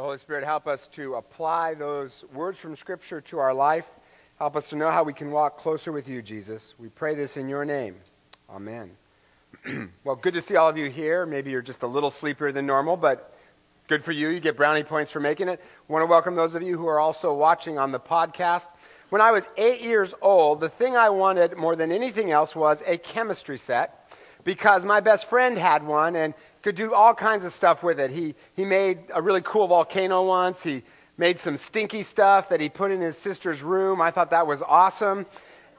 So, Holy Spirit, help us to apply those words from Scripture to our life. Help us to know how we can walk closer with you, Jesus. We pray this in your name. Amen. well, good to see all of you here. Maybe you're just a little sleepier than normal, but good for you. You get brownie points for making it. Want to welcome those of you who are also watching on the podcast. When I was eight years old, the thing I wanted more than anything else was a chemistry set because my best friend had one and could do all kinds of stuff with it. He, he made a really cool volcano once. He made some stinky stuff that he put in his sister's room. I thought that was awesome.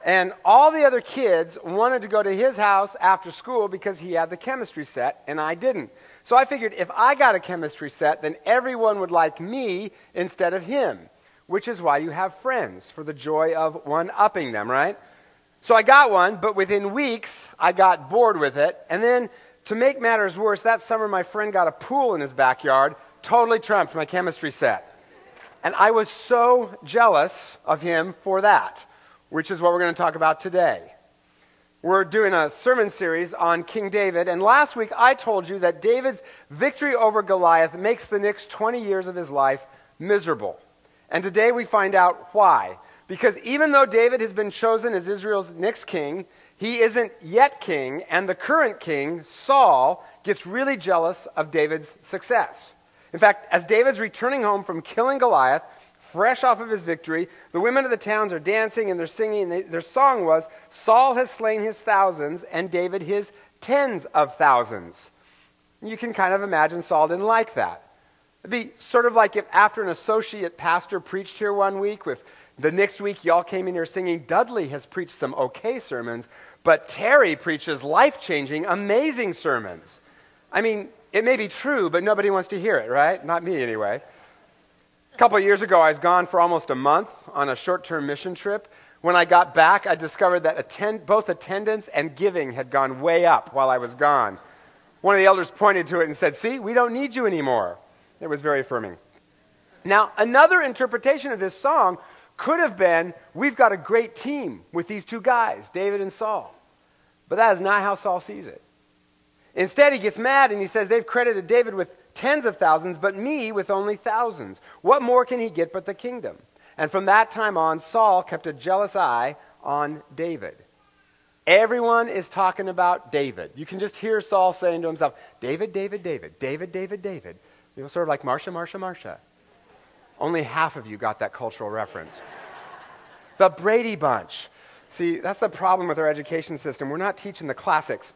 And all the other kids wanted to go to his house after school because he had the chemistry set and I didn't. So I figured if I got a chemistry set, then everyone would like me instead of him, which is why you have friends, for the joy of one upping them, right? So I got one, but within weeks, I got bored with it. And then to make matters worse, that summer my friend got a pool in his backyard, totally trumped my chemistry set. And I was so jealous of him for that, which is what we're going to talk about today. We're doing a sermon series on King David, and last week I told you that David's victory over Goliath makes the next 20 years of his life miserable. And today we find out why. Because even though David has been chosen as Israel's next king, he isn't yet king, and the current king, Saul, gets really jealous of David's success. In fact, as David's returning home from killing Goliath, fresh off of his victory, the women of the towns are dancing and they're singing. They, their song was, Saul has slain his thousands, and David his tens of thousands. You can kind of imagine Saul didn't like that. It'd be sort of like if after an associate pastor preached here one week with the next week, y'all came in here singing, Dudley has preached some okay sermons, but Terry preaches life changing, amazing sermons. I mean, it may be true, but nobody wants to hear it, right? Not me, anyway. A couple years ago, I was gone for almost a month on a short term mission trip. When I got back, I discovered that attend- both attendance and giving had gone way up while I was gone. One of the elders pointed to it and said, See, we don't need you anymore. It was very affirming. Now, another interpretation of this song could have been we've got a great team with these two guys, David and Saul. But that is not how Saul sees it. Instead, he gets mad and he says, They've credited David with tens of thousands, but me with only thousands. What more can he get but the kingdom? And from that time on, Saul kept a jealous eye on David. Everyone is talking about David. You can just hear Saul saying to himself, David, David, David, David, David, David. You know, sort of like Marcia, Marcia, Marcia. Only half of you got that cultural reference. the Brady Bunch. See, that's the problem with our education system. We're not teaching the classics.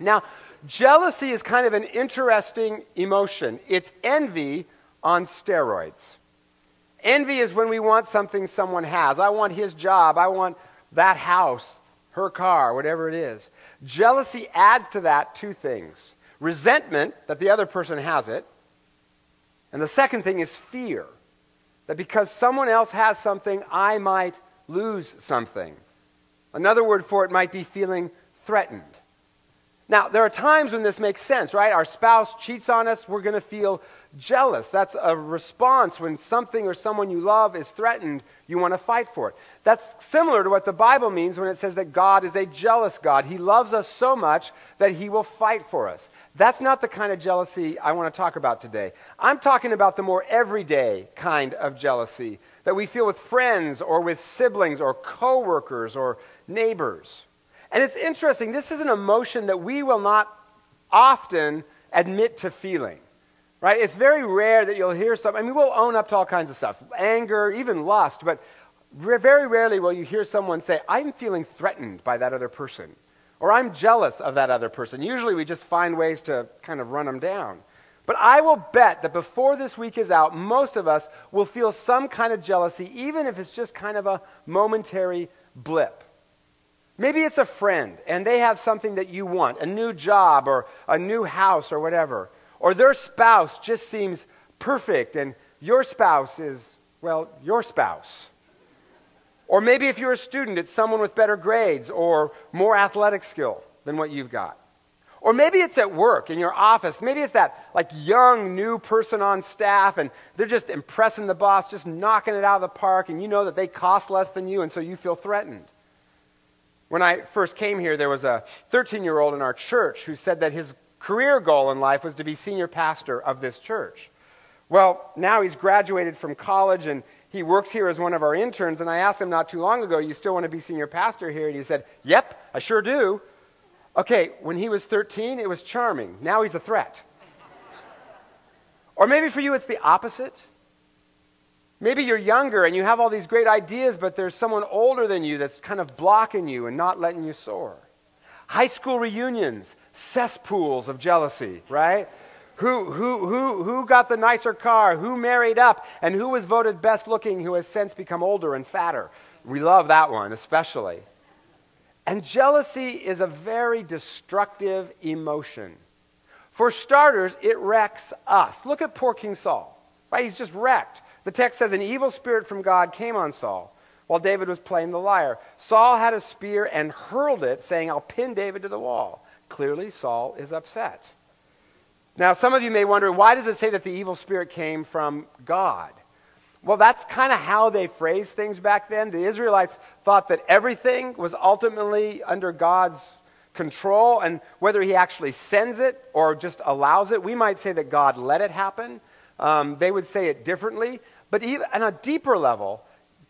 Now, jealousy is kind of an interesting emotion. It's envy on steroids. Envy is when we want something someone has. I want his job. I want that house, her car, whatever it is. Jealousy adds to that two things resentment that the other person has it, and the second thing is fear. That because someone else has something, I might lose something. Another word for it might be feeling threatened. Now, there are times when this makes sense, right? Our spouse cheats on us, we're going to feel jealous. That's a response when something or someone you love is threatened, you want to fight for it. That's similar to what the Bible means when it says that God is a jealous God. He loves us so much that he will fight for us. That's not the kind of jealousy I want to talk about today. I'm talking about the more everyday kind of jealousy that we feel with friends or with siblings or coworkers or neighbors. And it's interesting, this is an emotion that we will not often admit to feeling. Right? It's very rare that you'll hear something. I mean, we'll own up to all kinds of stuff anger, even lust, but very rarely will you hear someone say, I'm feeling threatened by that other person, or I'm jealous of that other person. Usually we just find ways to kind of run them down. But I will bet that before this week is out, most of us will feel some kind of jealousy, even if it's just kind of a momentary blip. Maybe it's a friend and they have something that you want a new job or a new house or whatever. Or their spouse just seems perfect and your spouse is, well, your spouse. Or maybe if you're a student, it's someone with better grades or more athletic skill than what you've got. Or maybe it's at work in your office. Maybe it's that like young new person on staff and they're just impressing the boss, just knocking it out of the park and you know that they cost less than you and so you feel threatened. When I first came here, there was a 13 year old in our church who said that his career goal in life was to be senior pastor of this church. Well, now he's graduated from college and he works here as one of our interns. And I asked him not too long ago, You still want to be senior pastor here? And he said, Yep, I sure do. Okay, when he was 13, it was charming. Now he's a threat. or maybe for you, it's the opposite. Maybe you're younger and you have all these great ideas, but there's someone older than you that's kind of blocking you and not letting you soar. High school reunions, cesspools of jealousy, right? Who, who, who, who got the nicer car? Who married up? And who was voted best looking who has since become older and fatter? We love that one, especially. And jealousy is a very destructive emotion. For starters, it wrecks us. Look at poor King Saul, right? He's just wrecked. The text says, An evil spirit from God came on Saul while David was playing the lyre. Saul had a spear and hurled it, saying, I'll pin David to the wall. Clearly, Saul is upset. Now, some of you may wonder, why does it say that the evil spirit came from God? Well, that's kind of how they phrased things back then. The Israelites thought that everything was ultimately under God's control, and whether He actually sends it or just allows it, we might say that God let it happen. Um, they would say it differently. But even on a deeper level,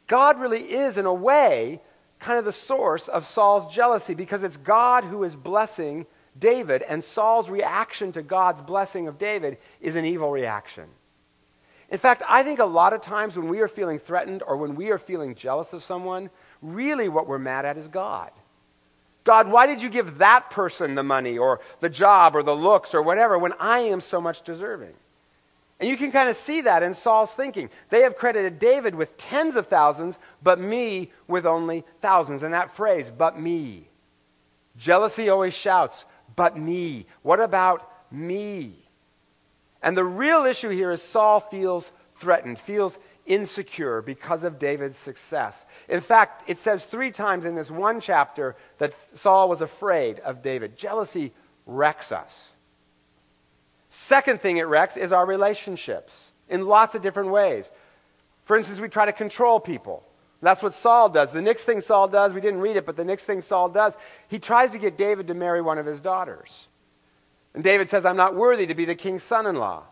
God really is, in a way, kind of the source of Saul's jealousy because it's God who is blessing David, and Saul's reaction to God's blessing of David is an evil reaction. In fact, I think a lot of times when we are feeling threatened or when we are feeling jealous of someone, really what we're mad at is God. God, why did you give that person the money or the job or the looks or whatever when I am so much deserving? And you can kind of see that in Saul's thinking. They have credited David with tens of thousands, but me with only thousands. And that phrase, but me. Jealousy always shouts, but me. What about me? And the real issue here is Saul feels threatened, feels insecure because of David's success. In fact, it says three times in this one chapter that Saul was afraid of David. Jealousy wrecks us. Second thing it wrecks is our relationships in lots of different ways. For instance, we try to control people. That's what Saul does. The next thing Saul does, we didn't read it, but the next thing Saul does, he tries to get David to marry one of his daughters. And David says, I'm not worthy to be the king's son in law.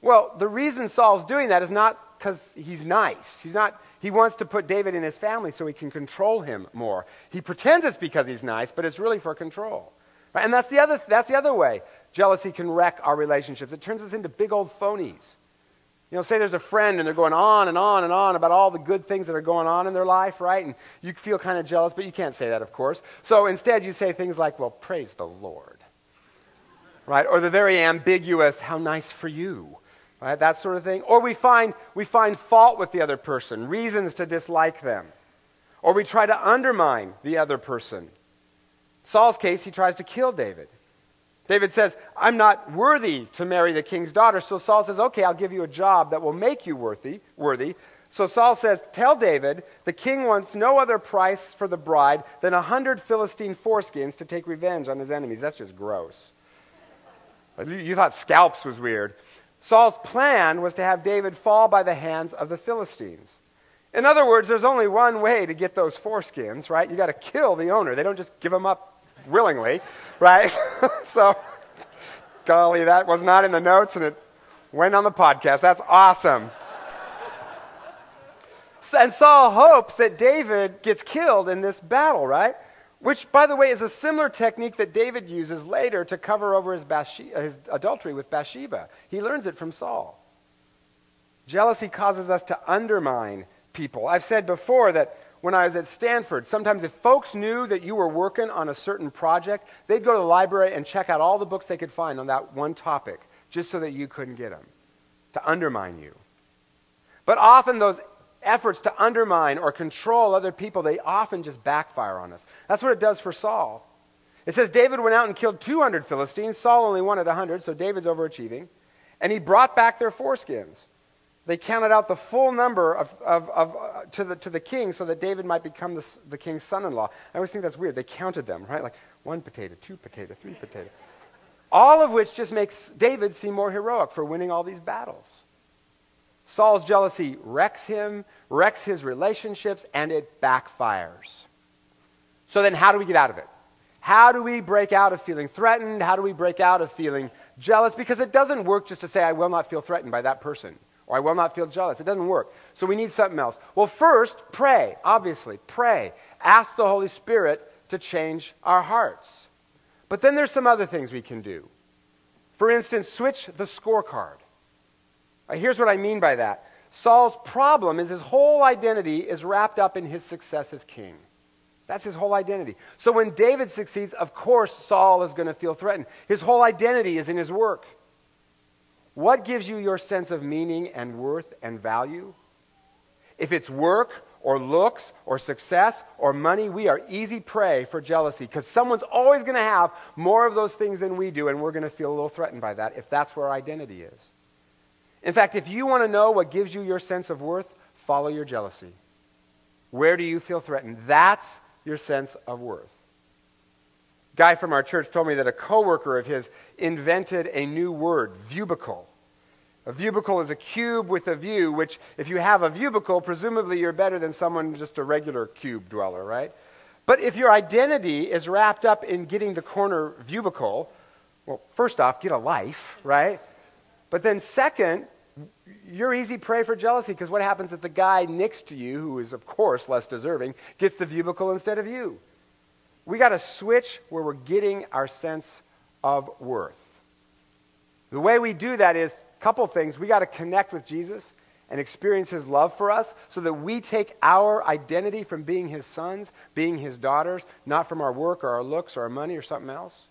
Well, the reason Saul's doing that is not because he's nice. He's not, he wants to put David in his family so he can control him more. He pretends it's because he's nice, but it's really for control. Right? And that's the, other, that's the other way jealousy can wreck our relationships. It turns us into big old phonies. You know, say there's a friend and they're going on and on and on about all the good things that are going on in their life, right? And you feel kind of jealous, but you can't say that, of course. So instead, you say things like, well, praise the Lord, right? Or the very ambiguous, how nice for you, right? That sort of thing. Or we find, we find fault with the other person, reasons to dislike them. Or we try to undermine the other person. Saul's case, he tries to kill David. David says, I'm not worthy to marry the king's daughter. So Saul says, Okay, I'll give you a job that will make you worthy, worthy. So Saul says, Tell David, the king wants no other price for the bride than a hundred Philistine foreskins to take revenge on his enemies. That's just gross. You thought scalps was weird. Saul's plan was to have David fall by the hands of the Philistines. In other words, there's only one way to get those foreskins, right? You got to kill the owner. They don't just give them up willingly, right? so, golly, that was not in the notes and it went on the podcast. That's awesome. and Saul hopes that David gets killed in this battle, right? Which, by the way, is a similar technique that David uses later to cover over his, his adultery with Bathsheba. He learns it from Saul. Jealousy causes us to undermine people. I've said before that when I was at Stanford, sometimes if folks knew that you were working on a certain project, they'd go to the library and check out all the books they could find on that one topic just so that you couldn't get them, to undermine you. But often those efforts to undermine or control other people, they often just backfire on us. That's what it does for Saul. It says David went out and killed 200 Philistines. Saul only wanted 100, so David's overachieving. And he brought back their foreskins they counted out the full number of, of, of uh, to, the, to the king so that David might become the, the king's son in law. I always think that's weird. They counted them, right? Like one potato, two potato, three potato. All of which just makes David seem more heroic for winning all these battles. Saul's jealousy wrecks him, wrecks his relationships, and it backfires. So then, how do we get out of it? How do we break out of feeling threatened? How do we break out of feeling jealous? Because it doesn't work just to say, I will not feel threatened by that person or I will not feel jealous. It doesn't work. So we need something else. Well, first, pray, obviously. Pray. Ask the Holy Spirit to change our hearts. But then there's some other things we can do. For instance, switch the scorecard. Uh, here's what I mean by that Saul's problem is his whole identity is wrapped up in his success as king. That's his whole identity. So when David succeeds, of course, Saul is going to feel threatened. His whole identity is in his work. What gives you your sense of meaning and worth and value? If it's work or looks or success or money, we are easy prey for jealousy because someone's always going to have more of those things than we do, and we're going to feel a little threatened by that if that's where our identity is. In fact, if you want to know what gives you your sense of worth, follow your jealousy. Where do you feel threatened? That's your sense of worth. Guy from our church told me that a coworker of his invented a new word, vubicle. A vubicle is a cube with a view, which, if you have a vubicle, presumably you're better than someone just a regular cube dweller, right? But if your identity is wrapped up in getting the corner vubicle, well, first off, get a life, right? But then, second, you're easy prey for jealousy because what happens if the guy next to you, who is, of course, less deserving, gets the vubicle instead of you? We got to switch where we're getting our sense of worth. The way we do that is a couple things. We got to connect with Jesus and experience his love for us so that we take our identity from being his sons, being his daughters, not from our work or our looks or our money or something else.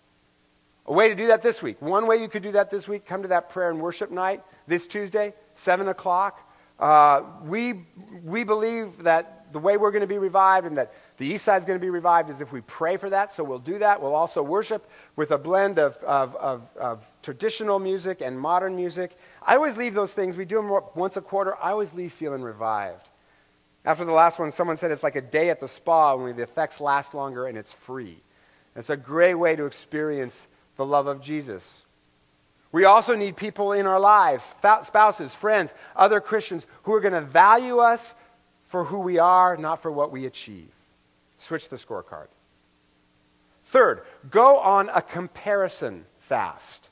A way to do that this week. One way you could do that this week, come to that prayer and worship night this Tuesday, 7 o'clock. Uh, we, we believe that the way we're going to be revived and that the east side is going to be revived is if we pray for that, so we'll do that. We'll also worship with a blend of, of, of, of traditional music and modern music. I always leave those things, we do them once a quarter, I always leave feeling revived. After the last one, someone said it's like a day at the spa, only the effects last longer and it's free. It's a great way to experience the love of Jesus. We also need people in our lives, spouses, friends, other Christians, who are going to value us for who we are, not for what we achieve. Switch the scorecard. Third, go on a comparison fast.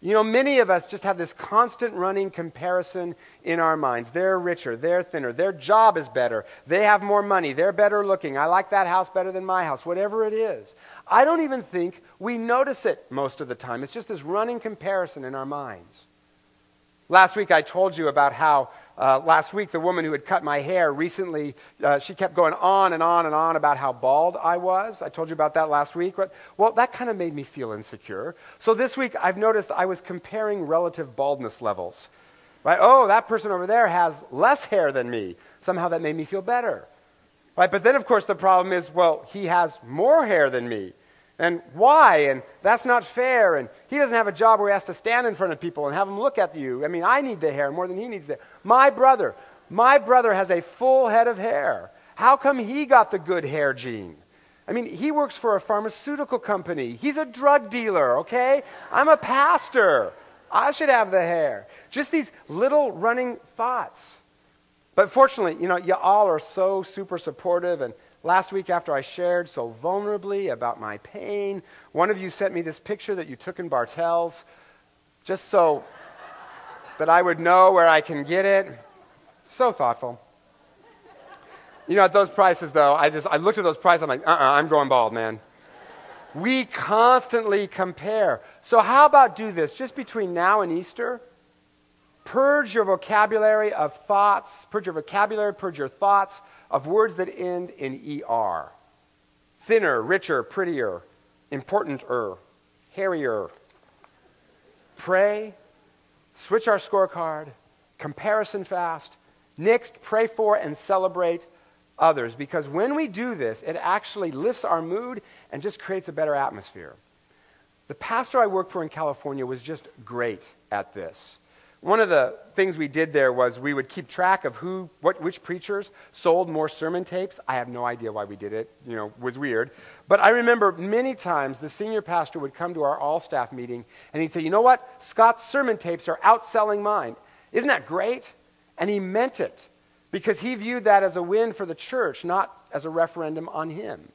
You know, many of us just have this constant running comparison in our minds. They're richer, they're thinner, their job is better, they have more money, they're better looking. I like that house better than my house, whatever it is. I don't even think we notice it most of the time. It's just this running comparison in our minds. Last week I told you about how uh, last week, the woman who had cut my hair recently, uh, she kept going on and on and on about how bald I was. I told you about that last week. But, well, that kind of made me feel insecure. So this week, I've noticed I was comparing relative baldness levels. Right? Oh, that person over there has less hair than me. Somehow that made me feel better. Right? But then, of course, the problem is, well, he has more hair than me. And why? And that's not fair. And he doesn't have a job where he has to stand in front of people and have them look at you. I mean, I need the hair more than he needs the My brother, my brother has a full head of hair. How come he got the good hair gene? I mean, he works for a pharmaceutical company. He's a drug dealer, okay? I'm a pastor. I should have the hair. Just these little running thoughts. But fortunately, you know, you all are so super supportive and Last week, after I shared so vulnerably about my pain, one of you sent me this picture that you took in Bartels just so that I would know where I can get it. So thoughtful. You know, at those prices, though, I just I looked at those prices. I'm like, uh, uh-uh, I'm going bald, man. We constantly compare. So how about do this just between now and Easter? Purge your vocabulary of thoughts. Purge your vocabulary. Purge your thoughts of words that end in er. Thinner, richer, prettier, importanter, hairier. Pray, switch our scorecard, comparison fast. Next, pray for and celebrate others because when we do this, it actually lifts our mood and just creates a better atmosphere. The pastor I worked for in California was just great at this. One of the things we did there was we would keep track of who, what, which preachers sold more sermon tapes. I have no idea why we did it. You know, was weird. But I remember many times the senior pastor would come to our all staff meeting and he'd say, "You know what? Scott's sermon tapes are outselling mine. Isn't that great?" And he meant it because he viewed that as a win for the church, not as a referendum on him.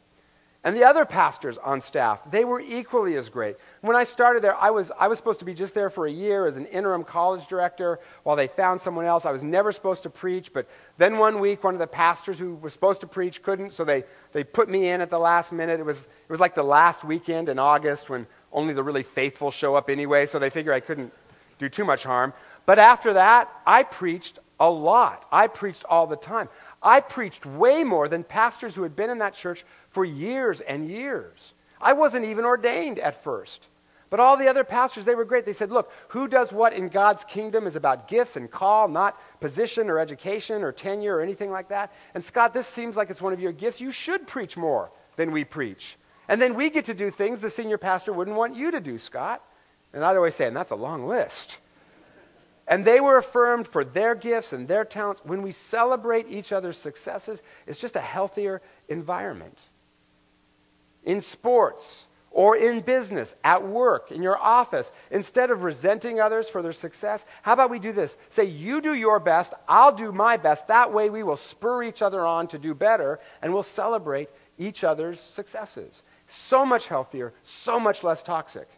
And the other pastors on staff, they were equally as great. When I started there, I was, I was supposed to be just there for a year as an interim college director while they found someone else. I was never supposed to preach, but then one week, one of the pastors who was supposed to preach couldn't, so they, they put me in at the last minute. It was, it was like the last weekend in August when only the really faithful show up anyway, so they figured I couldn't do too much harm. But after that, I preached a lot. I preached all the time. I preached way more than pastors who had been in that church for years and years. I wasn't even ordained at first. But all the other pastors, they were great. They said, look, who does what in God's kingdom is about gifts and call, not position or education or tenure or anything like that. And Scott, this seems like it's one of your gifts. You should preach more than we preach. And then we get to do things the senior pastor wouldn't want you to do, Scott. And I'd always say, and that's a long list. And they were affirmed for their gifts and their talents. When we celebrate each other's successes, it's just a healthier environment in sports or in business, at work, in your office, instead of resenting others for their success, how about we do this? Say, you do your best, I'll do my best. That way we will spur each other on to do better and we'll celebrate each other's successes. So much healthier, so much less toxic.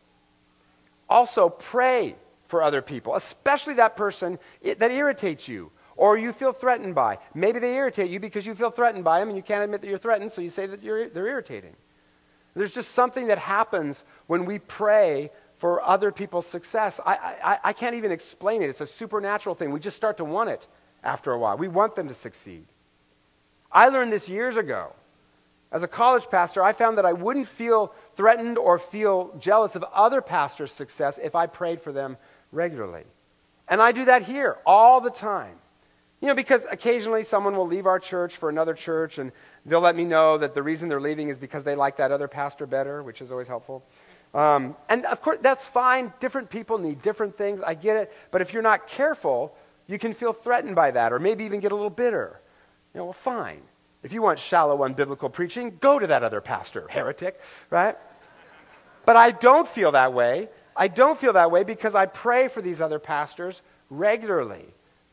Also, pray for other people, especially that person that irritates you or you feel threatened by. Maybe they irritate you because you feel threatened by them and you can't admit that you're threatened, so you say that they're irritating. There's just something that happens when we pray for other people's success. I, I, I can't even explain it. It's a supernatural thing. We just start to want it after a while. We want them to succeed. I learned this years ago. As a college pastor, I found that I wouldn't feel threatened or feel jealous of other pastors' success if I prayed for them regularly. And I do that here all the time. You know, because occasionally someone will leave our church for another church and they'll let me know that the reason they're leaving is because they like that other pastor better, which is always helpful. Um, and of course, that's fine. Different people need different things. I get it. But if you're not careful, you can feel threatened by that or maybe even get a little bitter. You know, well, fine. If you want shallow, unbiblical preaching, go to that other pastor, heretic, right? But I don't feel that way. I don't feel that way because I pray for these other pastors regularly.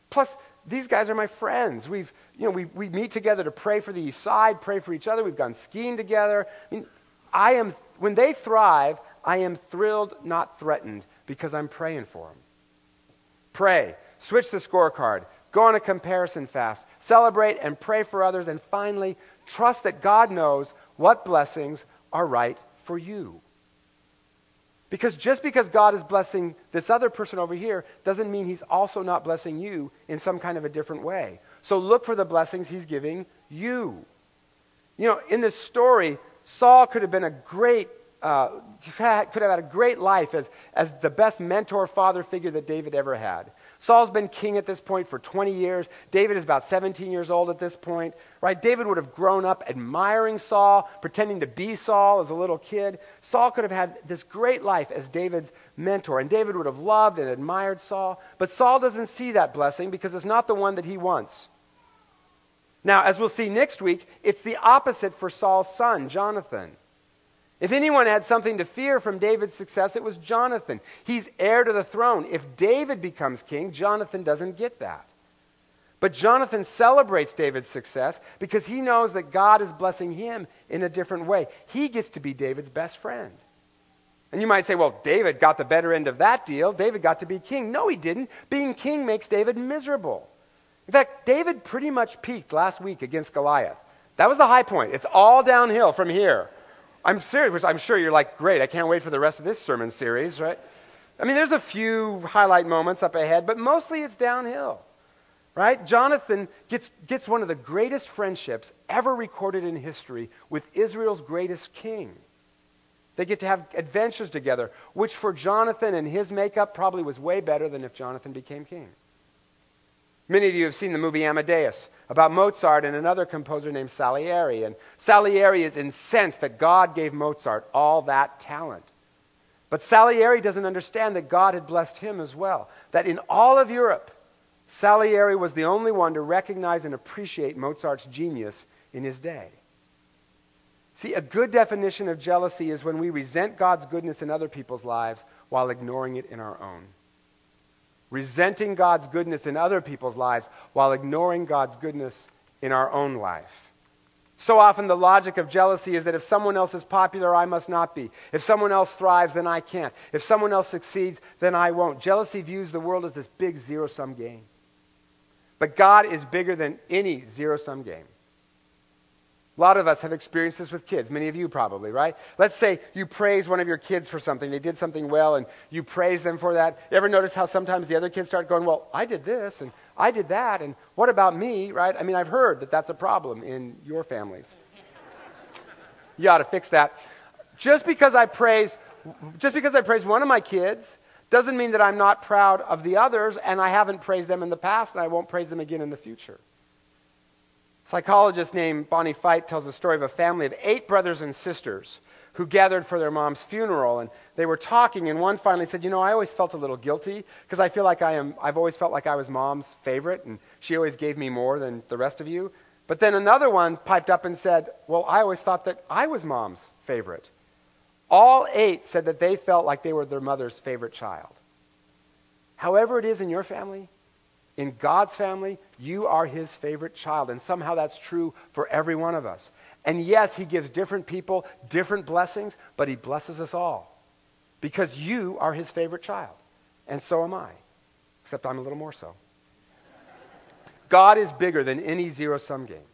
Plus, these guys are my friends. We've, you know, we, we meet together to pray for the East Side, pray for each other. We've gone skiing together. I mean, I am, when they thrive, I am thrilled, not threatened, because I'm praying for them. Pray. Switch the scorecard. Go on a comparison fast. Celebrate and pray for others. And finally, trust that God knows what blessings are right for you. Because just because God is blessing this other person over here doesn't mean he's also not blessing you in some kind of a different way. So look for the blessings he's giving you. You know, in this story, Saul could have been a great, uh, could have had a great life as, as the best mentor father figure that David ever had. Saul's been king at this point for 20 years. David is about 17 years old at this point, right? David would have grown up admiring Saul, pretending to be Saul as a little kid. Saul could have had this great life as David's mentor, and David would have loved and admired Saul. But Saul doesn't see that blessing because it's not the one that he wants. Now, as we'll see next week, it's the opposite for Saul's son, Jonathan. If anyone had something to fear from David's success, it was Jonathan. He's heir to the throne. If David becomes king, Jonathan doesn't get that. But Jonathan celebrates David's success because he knows that God is blessing him in a different way. He gets to be David's best friend. And you might say, well, David got the better end of that deal. David got to be king. No, he didn't. Being king makes David miserable. In fact, David pretty much peaked last week against Goliath. That was the high point. It's all downhill from here. I'm serious. I'm sure you're like, great, I can't wait for the rest of this sermon series, right? I mean, there's a few highlight moments up ahead, but mostly it's downhill, right? Jonathan gets, gets one of the greatest friendships ever recorded in history with Israel's greatest king. They get to have adventures together, which for Jonathan and his makeup probably was way better than if Jonathan became king. Many of you have seen the movie Amadeus about Mozart and another composer named Salieri. And Salieri is incensed that God gave Mozart all that talent. But Salieri doesn't understand that God had blessed him as well. That in all of Europe, Salieri was the only one to recognize and appreciate Mozart's genius in his day. See, a good definition of jealousy is when we resent God's goodness in other people's lives while ignoring it in our own resenting God's goodness in other people's lives while ignoring God's goodness in our own life. So often, the logic of jealousy is that if someone else is popular, I must not be. If someone else thrives, then I can't. If someone else succeeds, then I won't. Jealousy views the world as this big zero sum game. But God is bigger than any zero sum game. A lot of us have experienced this with kids, many of you probably, right? Let's say you praise one of your kids for something. They did something well and you praise them for that. You ever notice how sometimes the other kids start going, Well, I did this and I did that and what about me, right? I mean, I've heard that that's a problem in your families. You ought to fix that. Just because I praise just because I praise one of my kids doesn't mean that I'm not proud of the others and I haven't praised them in the past and I won't praise them again in the future psychologist named Bonnie Feit tells the story of a family of eight brothers and sisters who gathered for their mom's funeral and they were talking and one finally said you know i always felt a little guilty because i feel like i am i've always felt like i was mom's favorite and she always gave me more than the rest of you but then another one piped up and said well i always thought that i was mom's favorite. All eight said that they felt like they were their mother's favorite child. However it is in your family in God's family, you are his favorite child. And somehow that's true for every one of us. And yes, he gives different people different blessings, but he blesses us all because you are his favorite child. And so am I, except I'm a little more so. God is bigger than any zero sum game.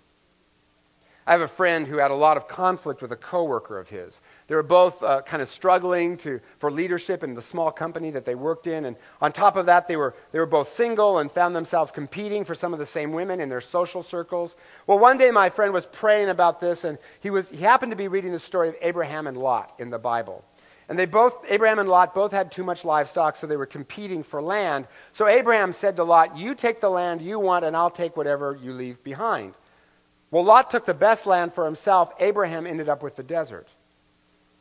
I have a friend who had a lot of conflict with a coworker of his. They were both uh, kind of struggling to, for leadership in the small company that they worked in. And on top of that, they were, they were both single and found themselves competing for some of the same women in their social circles. Well, one day my friend was praying about this, and he, was, he happened to be reading the story of Abraham and Lot in the Bible. And they both, Abraham and Lot, both had too much livestock, so they were competing for land. So Abraham said to Lot, You take the land you want, and I'll take whatever you leave behind. Well, Lot took the best land for himself. Abraham ended up with the desert.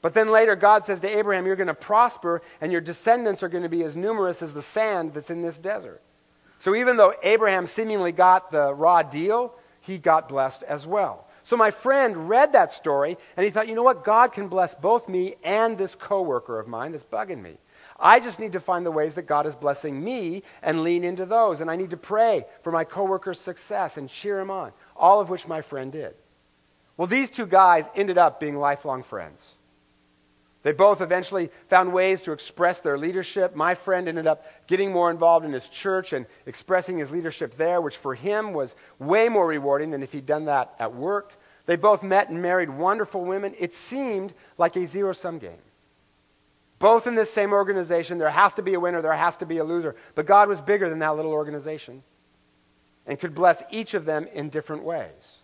But then later, God says to Abraham, You're going to prosper, and your descendants are going to be as numerous as the sand that's in this desert. So even though Abraham seemingly got the raw deal, he got blessed as well. So my friend read that story, and he thought, You know what? God can bless both me and this coworker of mine that's bugging me. I just need to find the ways that God is blessing me and lean into those. And I need to pray for my coworker's success and cheer him on all of which my friend did. Well, these two guys ended up being lifelong friends. They both eventually found ways to express their leadership. My friend ended up getting more involved in his church and expressing his leadership there, which for him was way more rewarding than if he'd done that at work. They both met and married wonderful women. It seemed like a zero sum game. Both in this same organization, there has to be a winner, there has to be a loser. But God was bigger than that little organization and could bless each of them in different ways.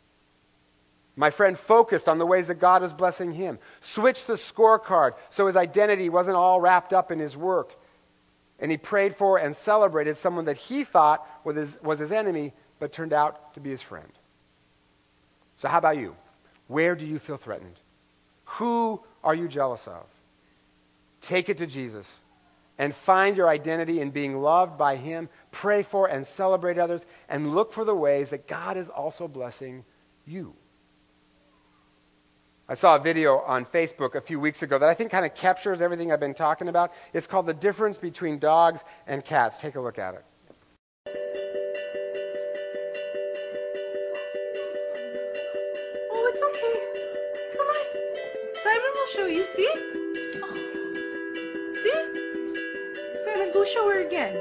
My friend focused on the ways that God was blessing him, switched the scorecard so his identity wasn't all wrapped up in his work. And he prayed for and celebrated someone that he thought was his, was his enemy, but turned out to be his friend. So, how about you? Where do you feel threatened? Who are you jealous of? Take it to Jesus and find your identity in being loved by Him. Pray for and celebrate others, and look for the ways that God is also blessing you. I saw a video on Facebook a few weeks ago that I think kind of captures everything I've been talking about. It's called The Difference Between Dogs and Cats. Take a look at it. Oh, it's okay. Come on. Simon will show you. See? Oh. See? Simon, go show her again.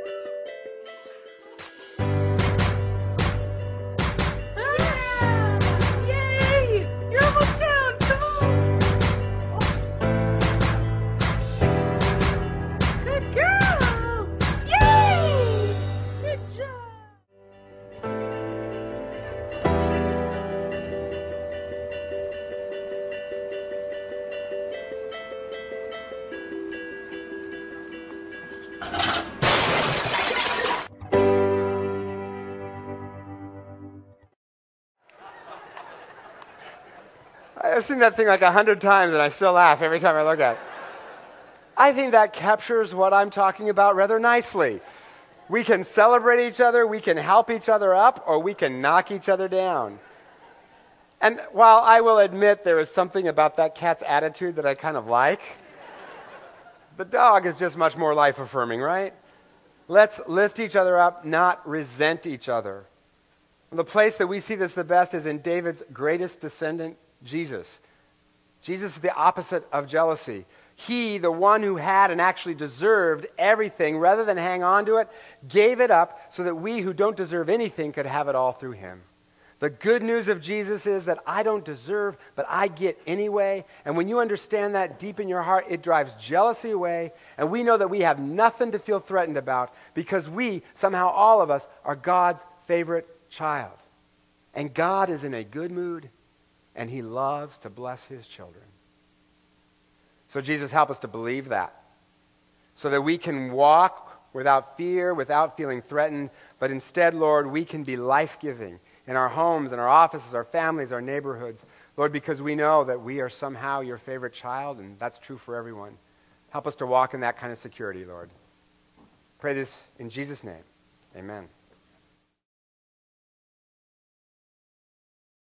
I've seen that thing like a hundred times and I still laugh every time I look at it. I think that captures what I'm talking about rather nicely. We can celebrate each other, we can help each other up, or we can knock each other down. And while I will admit there is something about that cat's attitude that I kind of like, the dog is just much more life affirming, right? Let's lift each other up, not resent each other. And the place that we see this the best is in David's greatest descendant, Jesus. Jesus is the opposite of jealousy. He, the one who had and actually deserved everything, rather than hang on to it, gave it up so that we who don't deserve anything could have it all through him. The good news of Jesus is that I don't deserve, but I get anyway. And when you understand that deep in your heart, it drives jealousy away. And we know that we have nothing to feel threatened about because we, somehow all of us, are God's favorite child. And God is in a good mood, and He loves to bless His children. So, Jesus, help us to believe that so that we can walk without fear, without feeling threatened, but instead, Lord, we can be life giving in our homes, in our offices, our families, our neighborhoods. Lord, because we know that we are somehow your favorite child, and that's true for everyone. Help us to walk in that kind of security, Lord. Pray this in Jesus' name. Amen.